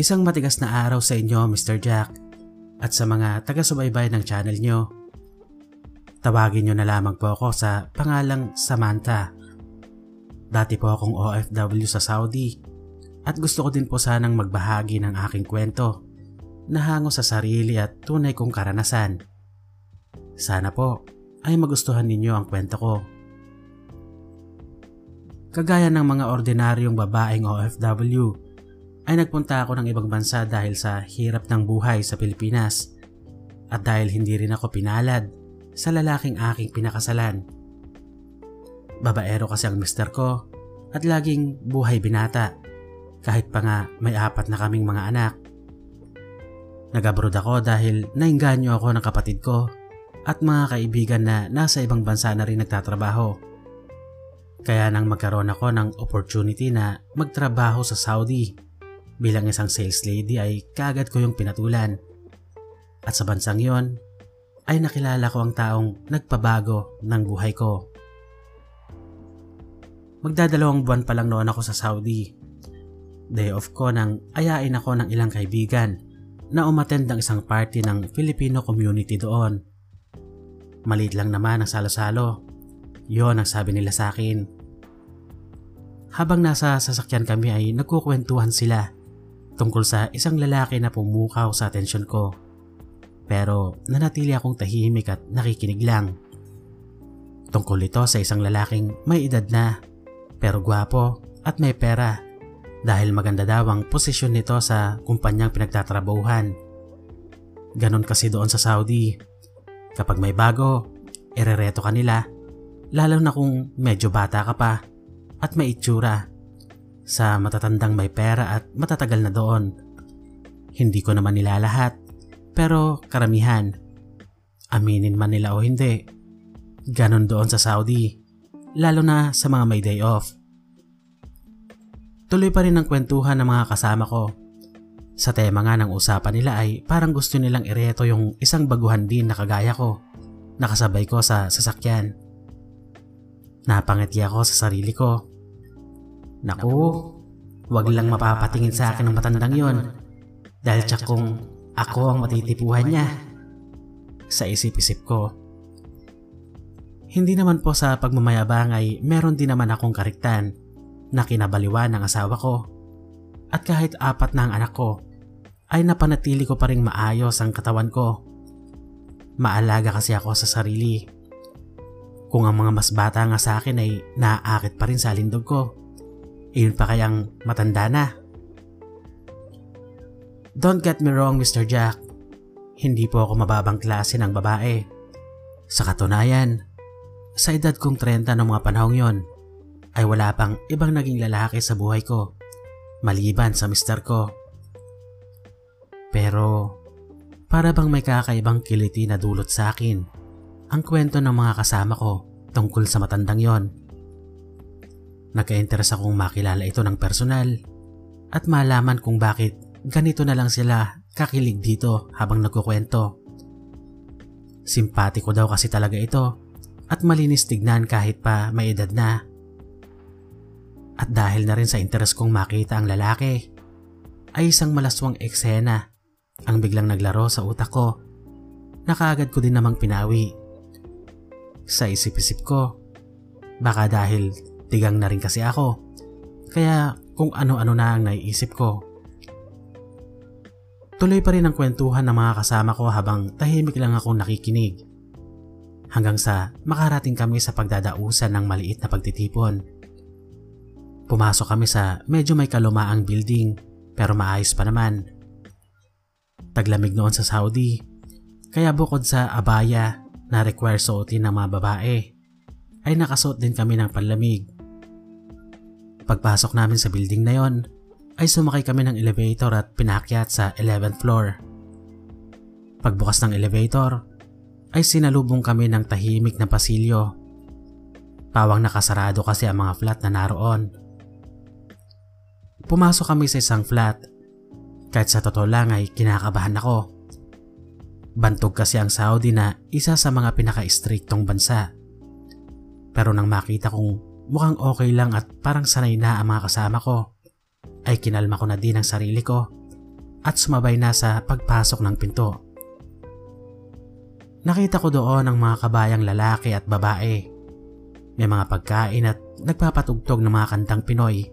Isang matigas na araw sa inyo, Mr. Jack, at sa mga taga-subaybay ng channel nyo. Tawagin nyo na lamang po ako sa pangalang Samantha. Dati po akong OFW sa Saudi at gusto ko din po sanang magbahagi ng aking kwento na hango sa sarili at tunay kong karanasan. Sana po ay magustuhan ninyo ang kwento ko. Kagaya ng mga ordinaryong babaeng OFW, ay nagpunta ako ng ibang bansa dahil sa hirap ng buhay sa Pilipinas at dahil hindi rin ako pinalad sa lalaking aking pinakasalan. Babaero kasi ang mister ko at laging buhay binata kahit pa nga may apat na kaming mga anak. Nag-abroad ako dahil nainganyo ako ng kapatid ko at mga kaibigan na nasa ibang bansa na rin nagtatrabaho. Kaya nang magkaroon ako ng opportunity na magtrabaho sa Saudi Bilang isang sales lady ay kagad ko yung pinatulan. At sa bansang yon ay nakilala ko ang taong nagpabago ng buhay ko. Magdadalawang buwan pa lang noon ako sa Saudi. Day off ko nang ayain ako ng ilang kaibigan na umattend ng isang party ng Filipino community doon. Maliit lang naman ang salo-salo. Yon ang sabi nila sa akin. Habang nasa sasakyan kami ay nagkukwentuhan sila tungkol sa isang lalaki na pumukaw sa atensyon ko. Pero nanatili akong tahimik at nakikinig lang. Tungkol ito sa isang lalaking may edad na pero gwapo at may pera dahil maganda daw ang posisyon nito sa kumpanyang pinagtatrabahuhan. Ganon kasi doon sa Saudi. Kapag may bago, erereto ka nila lalo na kung medyo bata ka pa at may itsura sa matatandang may pera at matatagal na doon. Hindi ko naman nila lahat, pero karamihan. Aminin man nila o hindi. Ganon doon sa Saudi, lalo na sa mga may day off. Tuloy pa rin ang kwentuhan ng mga kasama ko. Sa tema nga ng usapan nila ay parang gusto nilang ireto yung isang baguhan din na kagaya ko. Nakasabay ko sa sasakyan. Napangiti ako sa sarili ko Naku, wag lang mapapatingin sa akin ng matandang yon. Dahil tsak kung ako ang matitipuhan niya. Sa isip-isip ko. Hindi naman po sa pagmamayabang ay meron din naman akong kariktan na kinabaliwan ng asawa ko. At kahit apat na ang anak ko, ay napanatili ko pa rin maayos ang katawan ko. Maalaga kasi ako sa sarili. Kung ang mga mas bata nga sa akin ay naaakit pa rin sa lindog ko. Iyon pa kayang matanda na. Don't get me wrong Mr. Jack. Hindi po ako mababang klase ng babae. Sa katunayan, sa edad kong 30 ng mga panahong yon, ay wala pang ibang naging lalaki sa buhay ko, maliban sa mister ko. Pero, para bang may kakaibang kiliti na dulot sa akin, ang kwento ng mga kasama ko tungkol sa matandang yon. Nagka-interest akong makilala ito ng personal at malaman kung bakit ganito na lang sila kakilig dito habang nagkukwento. Simpatiko daw kasi talaga ito at malinis tignan kahit pa may edad na. At dahil na rin sa interes kong makita ang lalaki, ay isang malaswang eksena ang biglang naglaro sa utak ko na kaagad ko din namang pinawi. Sa isip-isip ko, baka dahil Tigang na rin kasi ako. Kaya kung ano-ano na ang naiisip ko. Tuloy pa rin ang kwentuhan ng mga kasama ko habang tahimik lang akong nakikinig. Hanggang sa makarating kami sa pagdadausan ng maliit na pagtitipon. Pumasok kami sa medyo may kalumaang building pero maayos pa naman. Taglamig noon sa Saudi kaya bukod sa abaya na require suotin ng mga babae ay nakasuot din kami ng panlamig Pagpasok namin sa building na yon, ay sumakay kami ng elevator at pinakyat sa 11th floor. Pagbukas ng elevator, ay sinalubong kami ng tahimik na pasilyo. Pawang nakasarado kasi ang mga flat na naroon. Pumasok kami sa isang flat. Kahit sa totoo lang ay kinakabahan ako. Bantog kasi ang Saudi na isa sa mga pinaka-strictong bansa. Pero nang makita kong mukhang okay lang at parang sanay na ang mga kasama ko, ay kinalma ko na din ang sarili ko at sumabay na sa pagpasok ng pinto. Nakita ko doon ang mga kabayang lalaki at babae. May mga pagkain at nagpapatugtog ng mga kantang Pinoy.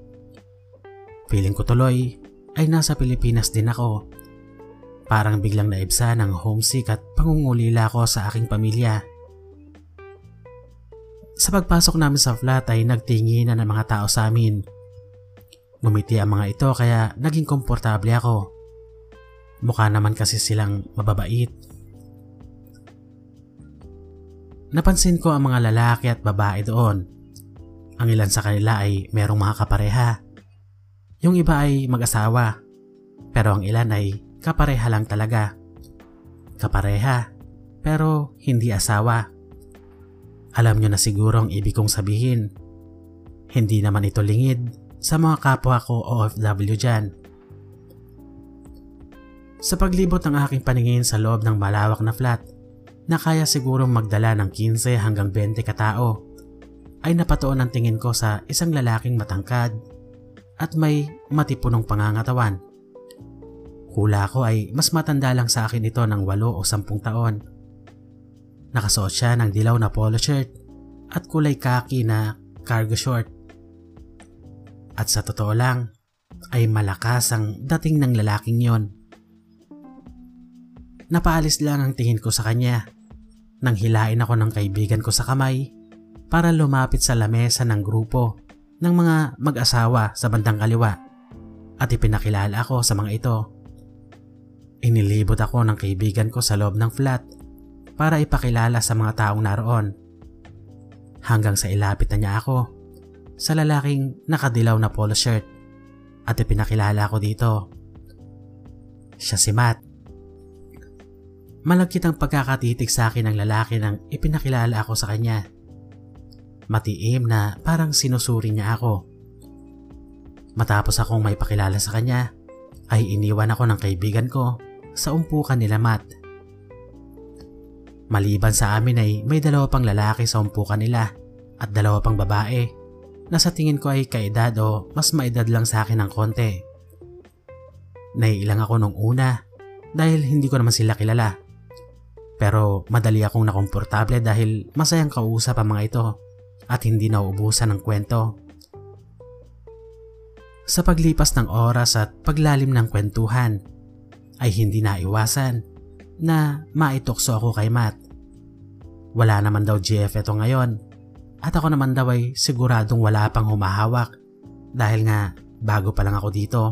Feeling ko tuloy ay nasa Pilipinas din ako. Parang biglang naibsa ng homesick at pangungulila ko sa aking pamilya. Sa pagpasok namin sa flat ay nagtinginan ng mga tao sa amin. Ngumiti ang mga ito kaya naging komportable ako. Mukha naman kasi silang mababait. Napansin ko ang mga lalaki at babae doon. Ang ilan sa kanila ay merong mga kapareha. Yung iba ay mag-asawa. Pero ang ilan ay kapareha lang talaga. Kapareha, pero hindi asawa. Alam nyo na siguro ang ibig kong sabihin. Hindi naman ito lingid sa mga kapwa ko OFW dyan. Sa paglibot ng aking paningin sa loob ng malawak na flat, na kaya sigurong magdala ng 15 hanggang 20 katao, ay napatoon ang tingin ko sa isang lalaking matangkad at may matipunong pangangatawan. Hula ko ay mas matanda lang sa akin ito ng 8 o 10 taon. Nakasuot siya ng dilaw na polo shirt at kulay kaki na cargo short. At sa totoo lang, ay malakas ang dating ng lalaking yon. Napaalis lang ang tingin ko sa kanya nang hilain ako ng kaibigan ko sa kamay para lumapit sa lamesa ng grupo ng mga mag-asawa sa bandang kaliwa at ipinakilala ako sa mga ito. Inilibot ako ng kaibigan ko sa loob ng flat para ipakilala sa mga taong naroon. Hanggang sa ilapit na niya ako sa lalaking nakadilaw na polo shirt at ipinakilala ko dito. Siya si Matt Malagkit ang pagkakatitig sa akin ng lalaki nang ipinakilala ako sa kanya. Matiim na parang sinusuri niya ako. Matapos akong may pakilala sa kanya, ay iniwan ako ng kaibigan ko sa umpukan nila Matt. Maliban sa amin ay may dalawa pang lalaki sa umpukan nila at dalawa pang babae na sa tingin ko ay kaedad o mas maedad lang sa akin ng konti. Naiilang ako nung una dahil hindi ko naman sila kilala. Pero madali akong nakomportable dahil masayang kausap ang mga ito at hindi nauubusan ng kwento. Sa paglipas ng oras at paglalim ng kwentuhan, ay hindi naiwasan na maitokso ako kay Matt. Wala naman daw GF ito ngayon at ako naman daw ay siguradong wala pang humahawak dahil nga bago pa lang ako dito.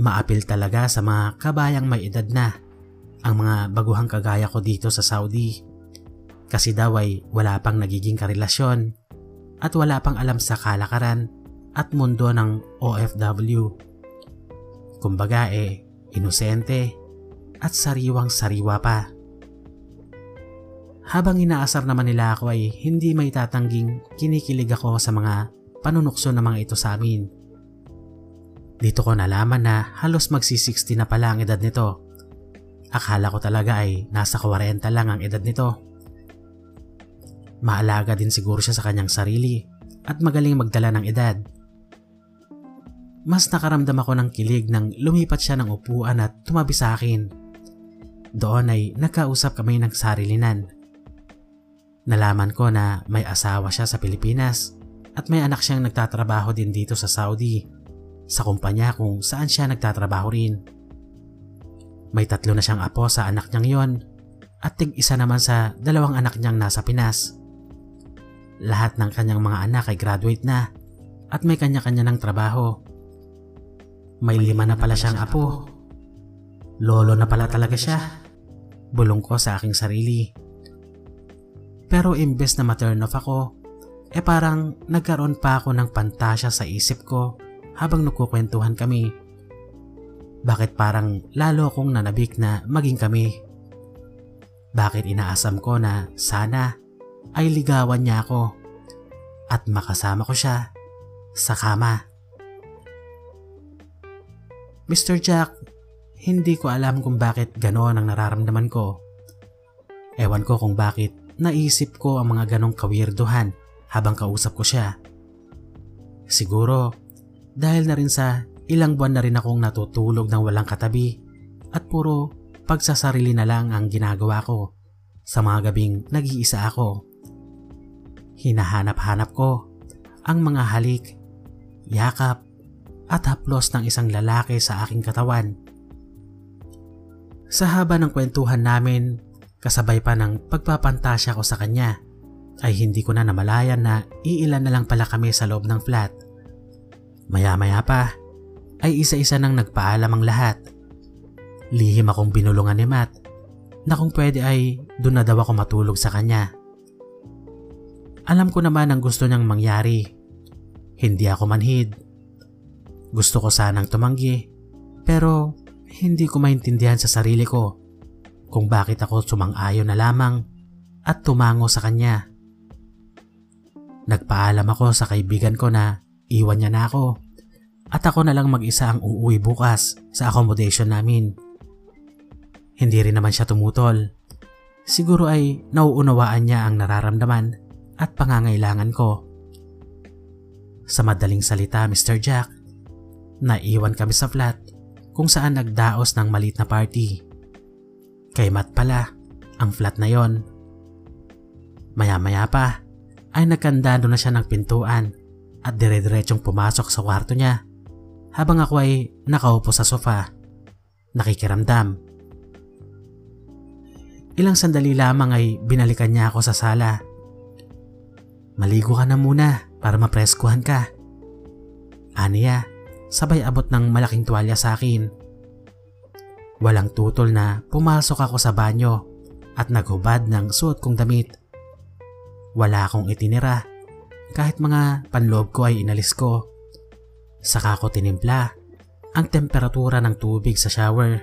Maapil talaga sa mga kabayang may edad na ang mga baguhang kagaya ko dito sa Saudi. Kasi daw ay wala pang nagiging karelasyon at wala pang alam sa kalakaran at mundo ng OFW. Kumbaga eh, inosente at sariwang sariwa pa. Habang inaasar naman nila ako ay hindi may tatangging kinikilig ako sa mga panunukso ng mga ito sa amin. Dito ko nalaman na halos magsi-60 na pala ang edad nito Akala ko talaga ay nasa 40 lang ang edad nito. Maalaga din siguro siya sa kanyang sarili at magaling magdala ng edad. Mas nakaramdam ako ng kilig nang lumipat siya ng upuan at tumabi sa akin. Doon ay nagkausap kami ng sarilinan. Nalaman ko na may asawa siya sa Pilipinas at may anak siyang nagtatrabaho din dito sa Saudi sa kumpanya kung saan siya nagtatrabaho rin. May tatlo na siyang apo sa anak niyang yon at tig isa naman sa dalawang anak niyang nasa Pinas. Lahat ng kanyang mga anak ay graduate na at may kanya-kanya ng trabaho. May lima na pala siyang apo. Lolo na pala talaga siya. Bulong ko sa aking sarili. Pero imbes na ma-turn off ako, eh parang nagkaroon pa ako ng pantasya sa isip ko habang nagkukwentuhan kami bakit parang lalo akong nanabik na maging kami? Bakit inaasam ko na sana ay ligawan niya ako at makasama ko siya sa kama? Mr. Jack, hindi ko alam kung bakit gano'n ang nararamdaman ko. Ewan ko kung bakit naisip ko ang mga ganong kawirduhan habang kausap ko siya. Siguro dahil na rin sa ilang buwan na rin akong natutulog ng walang katabi at puro pagsasarili na lang ang ginagawa ko sa mga gabing nag-iisa ako. Hinahanap-hanap ko ang mga halik, yakap at haplos ng isang lalaki sa aking katawan. Sa haba ng kwentuhan namin, kasabay pa ng pagpapantasya ko sa kanya, ay hindi ko na namalayan na iilan na lang pala kami sa loob ng flat. Maya-maya pa, ay isa-isa nang nagpaalam ang lahat. Lihim akong binulungan ni Matt na kung pwede ay doon na daw ako matulog sa kanya. Alam ko naman ang gusto niyang mangyari. Hindi ako manhid. Gusto ko sanang tumanggi pero hindi ko maintindihan sa sarili ko kung bakit ako sumang-ayon na lamang at tumango sa kanya. Nagpaalam ako sa kaibigan ko na iwan niya na ako at ako na lang mag-isa ang uuwi bukas sa accommodation namin. Hindi rin naman siya tumutol. Siguro ay nauunawaan niya ang nararamdaman at pangangailangan ko. Sa madaling salita, Mr. Jack, naiwan kami sa flat kung saan nagdaos ng malit na party. Kay Matt pala, ang flat na yon. Maya-maya pa ay nagkandado na siya ng pintuan at dire-diretsong pumasok sa kwarto niya habang ako ay nakaupo sa sofa, nakikiramdam. Ilang sandali lamang ay binalikan niya ako sa sala Maligo ka na muna para mapreskuhan ka. Aniya, sabay abot ng malaking tuwalya sa akin. Walang tutol na pumasok ako sa banyo at naghubad ng suot kong damit. Wala akong itinira kahit mga panloob ko ay inalis ko. Saka ko tinimpla ang temperatura ng tubig sa shower.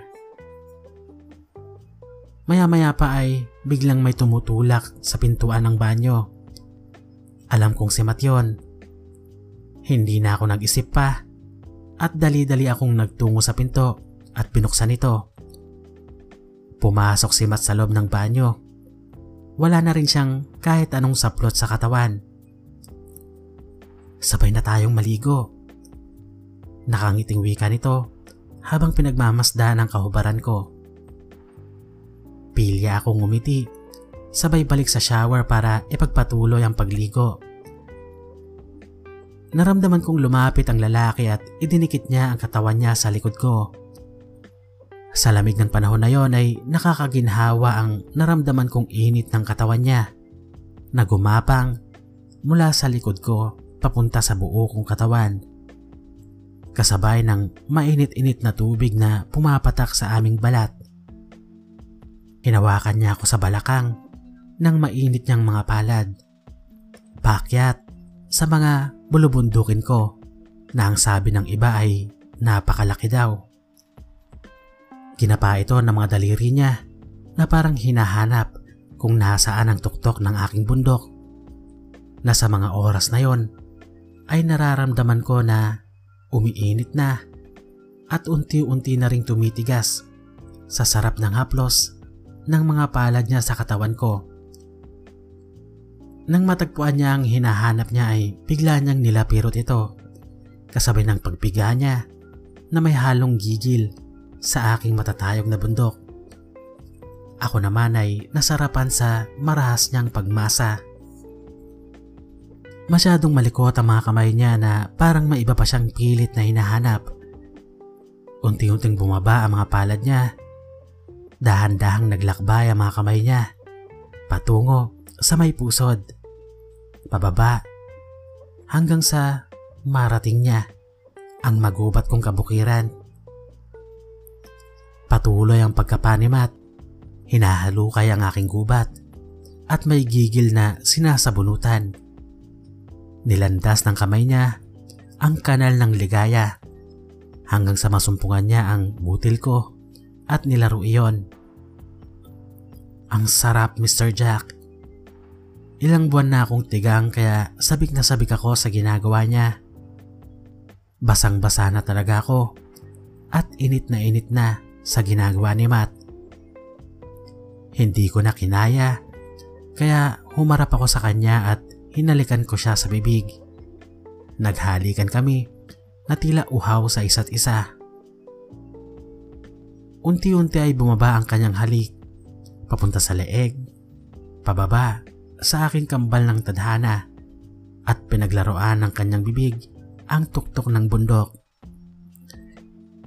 Maya-maya pa ay biglang may tumutulak sa pintuan ng banyo. Alam kong si Matt yun. Hindi na ako nag-isip pa at dali-dali akong nagtungo sa pinto at binuksan ito. Pumasok si Matt sa loob ng banyo. Wala na rin siyang kahit anong saplot sa katawan. Sabay na tayong maligo. Nakangiting wika nito habang pinagmamasdan ang kahubaran ko. Pilya akong ngumiti sabay balik sa shower para ipagpatuloy ang pagligo. Naramdaman kong lumapit ang lalaki at idinikit niya ang katawan niya sa likod ko. Sa lamig ng panahon na yon ay nakakaginhawa ang naramdaman kong init ng katawan niya na gumapang mula sa likod ko papunta sa buo kong katawan. Kasabay ng mainit-init na tubig na pumapatak sa aming balat. Hinawakan niya ako sa balakang ng mainit niyang mga palad. Pakyat sa mga bulubundukin ko na ang sabi ng iba ay napakalaki daw. Kinapa ito ng mga daliri niya na parang hinahanap kung nasaan ang tuktok ng aking bundok. Na sa mga oras na yon ay nararamdaman ko na umiinit na at unti-unti na ring tumitigas sa sarap ng haplos ng mga palad niya sa katawan ko. Nang matagpuan niya ang hinahanap niya ay bigla niyang nilapirot ito kasabay ng pagpiga niya na may halong gigil sa aking matatayog na bundok. Ako naman ay nasarapan sa marahas niyang pagmasa. Masyadong malikot ang mga kamay niya na parang may iba pa siyang pilit na hinahanap. Unti-unting bumaba ang mga palad niya. Dahan-dahang naglakbay ang mga kamay niya. Patungo sa may pusod pababa hanggang sa marating niya ang magubat kong kabukiran. Patuloy ang pagkapanimat, hinahalukay ang aking gubat at may gigil na sinasabunutan. Nilandas ng kamay niya ang kanal ng ligaya hanggang sa masumpungan niya ang butil ko at nilaro iyon. Ang sarap Mr. Jack. Ilang buwan na akong tigang kaya sabik na sabik ako sa ginagawa niya. Basang-basa na talaga ako at init na init na sa ginagawa ni Matt. Hindi ko na kinaya kaya humarap ako sa kanya at hinalikan ko siya sa bibig. Naghalikan kami na tila uhaw sa isa't isa. Unti-unti ay bumaba ang kanyang halik, papunta sa leeg, pababa sa aking kambal ng tadhana at pinaglaruan ng kanyang bibig ang tuktok ng bundok.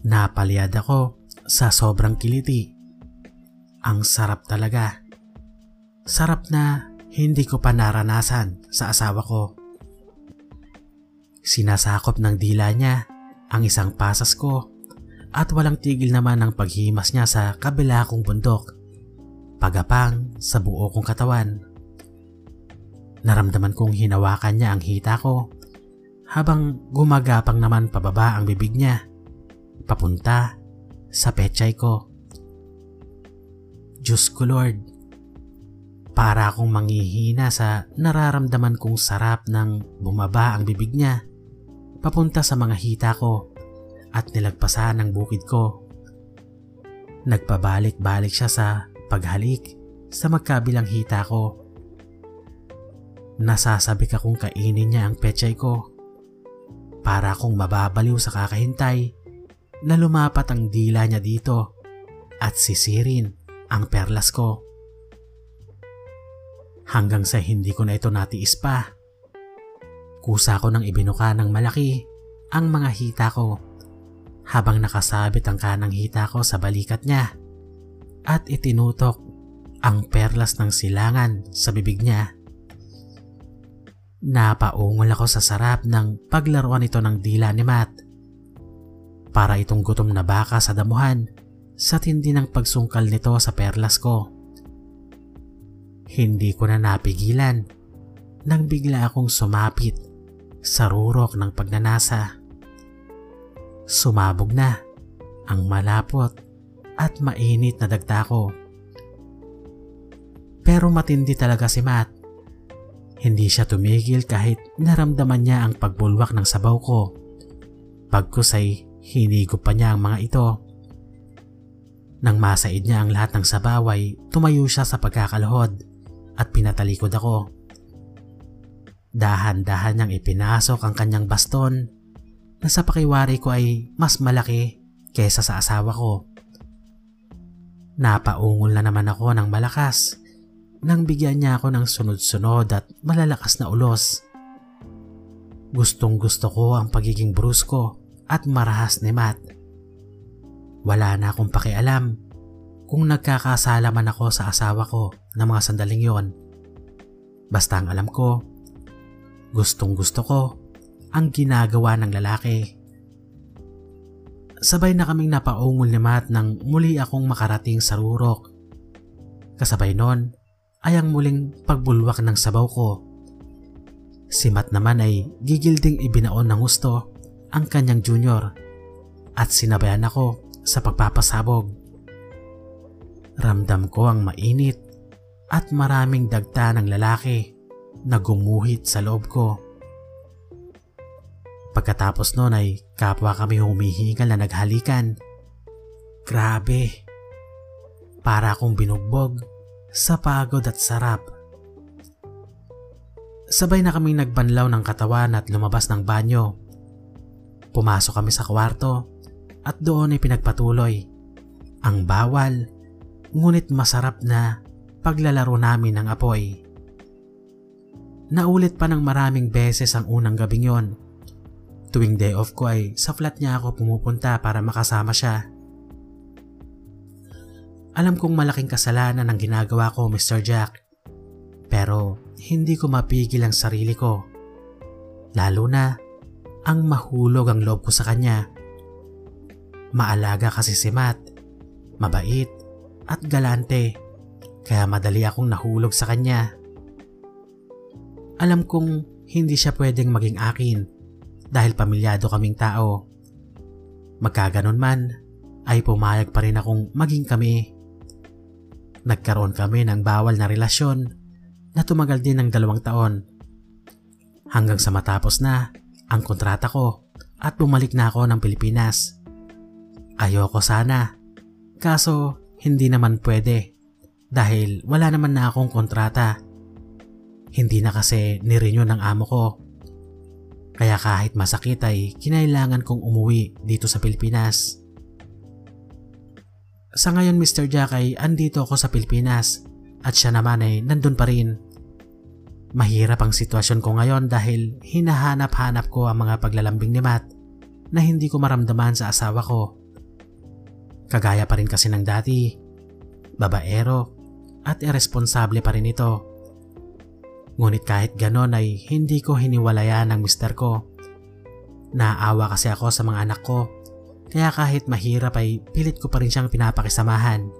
Napalyad ako sa sobrang kiliti. Ang sarap talaga. Sarap na hindi ko pa naranasan sa asawa ko. Sinasakop ng dila niya ang isang pasas ko at walang tigil naman ang paghimas niya sa kabila kong bundok. Pagapang sa buo kong katawan. Naramdaman kong hinawakan niya ang hita ko habang gumagapang naman pababa ang bibig niya papunta sa pechay ko. Diyos ko Lord, para akong manghihina sa nararamdaman kong sarap ng bumaba ang bibig niya papunta sa mga hita ko at nilagpasan ang bukid ko. Nagpabalik-balik siya sa paghalik sa magkabilang hita ko. Nasasabik akong kainin niya ang pechay ko para akong mababaliw sa kakahintay na lumapat ang dila niya dito at sisirin ang perlas ko. Hanggang sa hindi ko na ito natiis pa. Kusa ko nang ibinuka ng malaki ang mga hita ko habang nakasabit ang kanang hita ko sa balikat niya at itinutok ang perlas ng silangan sa bibig niya. Napaungol ako sa sarap ng paglaruan ito ng dila ni Matt para itong gutom na baka sa damuhan sa tindi ng pagsungkal nito sa perlas ko. Hindi ko na napigilan nang bigla akong sumapit sa rurok ng pagnanasa. Sumabog na ang malapot at mainit na dagta ko. Pero matindi talaga si Matt. Hindi siya tumigil kahit naramdaman niya ang pagbulwak ng sabaw ko. Pagkus ay Hinigo pa niya ang mga ito. Nang masaid niya ang lahat ng sabaway, tumayo siya sa pagkakaluhod at pinatalikod ako. Dahan-dahan niyang ipinasok ang kanyang baston na sa pakiwari ko ay mas malaki kesa sa asawa ko. Napaungol na naman ako ng malakas nang bigyan niya ako ng sunod-sunod at malalakas na ulos. Gustong gusto ko ang pagiging brusko at marahas ni Matt. Wala na akong pakialam kung nagkakasala man ako sa asawa ko ng mga sandaling yon. Basta ang alam ko, gustong gusto ko ang ginagawa ng lalaki. Sabay na kaming napaungol ni Matt nang muli akong makarating sa rurok. Kasabay nun ay ang muling pagbulwak ng sabaw ko. Si Matt naman ay gigilding ibinaon ng gusto ang kanyang junior at sinabayan ako sa pagpapasabog. Ramdam ko ang mainit at maraming dagta ng lalaki na gumuhit sa loob ko. Pagkatapos noon ay kapwa kami humihingal na naghalikan. Grabe. Para akong binugbog sa pagod at sarap. Sabay na kaming nagbanlaw ng katawan at lumabas ng banyo Pumasok kami sa kwarto at doon ay pinagpatuloy ang bawal ngunit masarap na paglalaro namin ng apoy. Naulit pa ng maraming beses ang unang gabing yon. Tuwing day off ko ay sa flat niya ako pumupunta para makasama siya. Alam kong malaking kasalanan ang ginagawa ko Mr. Jack. Pero hindi ko mapigil ang sarili ko. Lalo na ang mahulog ang loob ko sa kanya. Maalaga kasi si Matt, mabait at galante kaya madali akong nahulog sa kanya. Alam kong hindi siya pwedeng maging akin dahil pamilyado kaming tao. Magkaganon man ay pumayag pa rin akong maging kami. Nagkaroon kami ng bawal na relasyon na tumagal din ng dalawang taon. Hanggang sa matapos na ang kontrata ko at bumalik na ako ng Pilipinas. Ayoko sana. Kaso hindi naman pwede dahil wala naman na akong kontrata. Hindi na kasi nirenew ng amo ko. Kaya kahit masakit ay kinailangan kong umuwi dito sa Pilipinas. Sa ngayon Mr. Jack ay andito ako sa Pilipinas at siya naman ay nandun pa rin. Mahirap ang sitwasyon ko ngayon dahil hinahanap-hanap ko ang mga paglalambing ni Matt na hindi ko maramdaman sa asawa ko. Kagaya pa rin kasi ng dati, babaero at irresponsable pa rin ito. Ngunit kahit ganon ay hindi ko hiniwalayan ng mister ko. Naawa kasi ako sa mga anak ko, kaya kahit mahirap ay pilit ko pa rin siyang pinapakisamahan.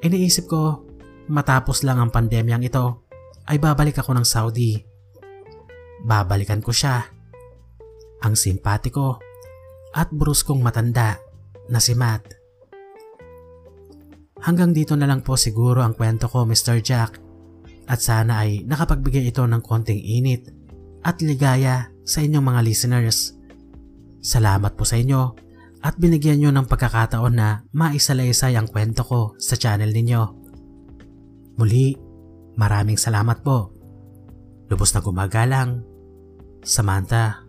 Iniisip ko, matapos lang ang pandemyang ito, ay babalik ako ng Saudi. Babalikan ko siya. Ang simpatiko at bruskong matanda na si Matt. Hanggang dito na lang po siguro ang kwento ko Mr. Jack at sana ay nakapagbigay ito ng konting init at ligaya sa inyong mga listeners. Salamat po sa inyo at binigyan nyo ng pagkakataon na maisalaysay ang kwento ko sa channel ninyo. Muli, maraming salamat po. Lubos na gumagalang. Samantha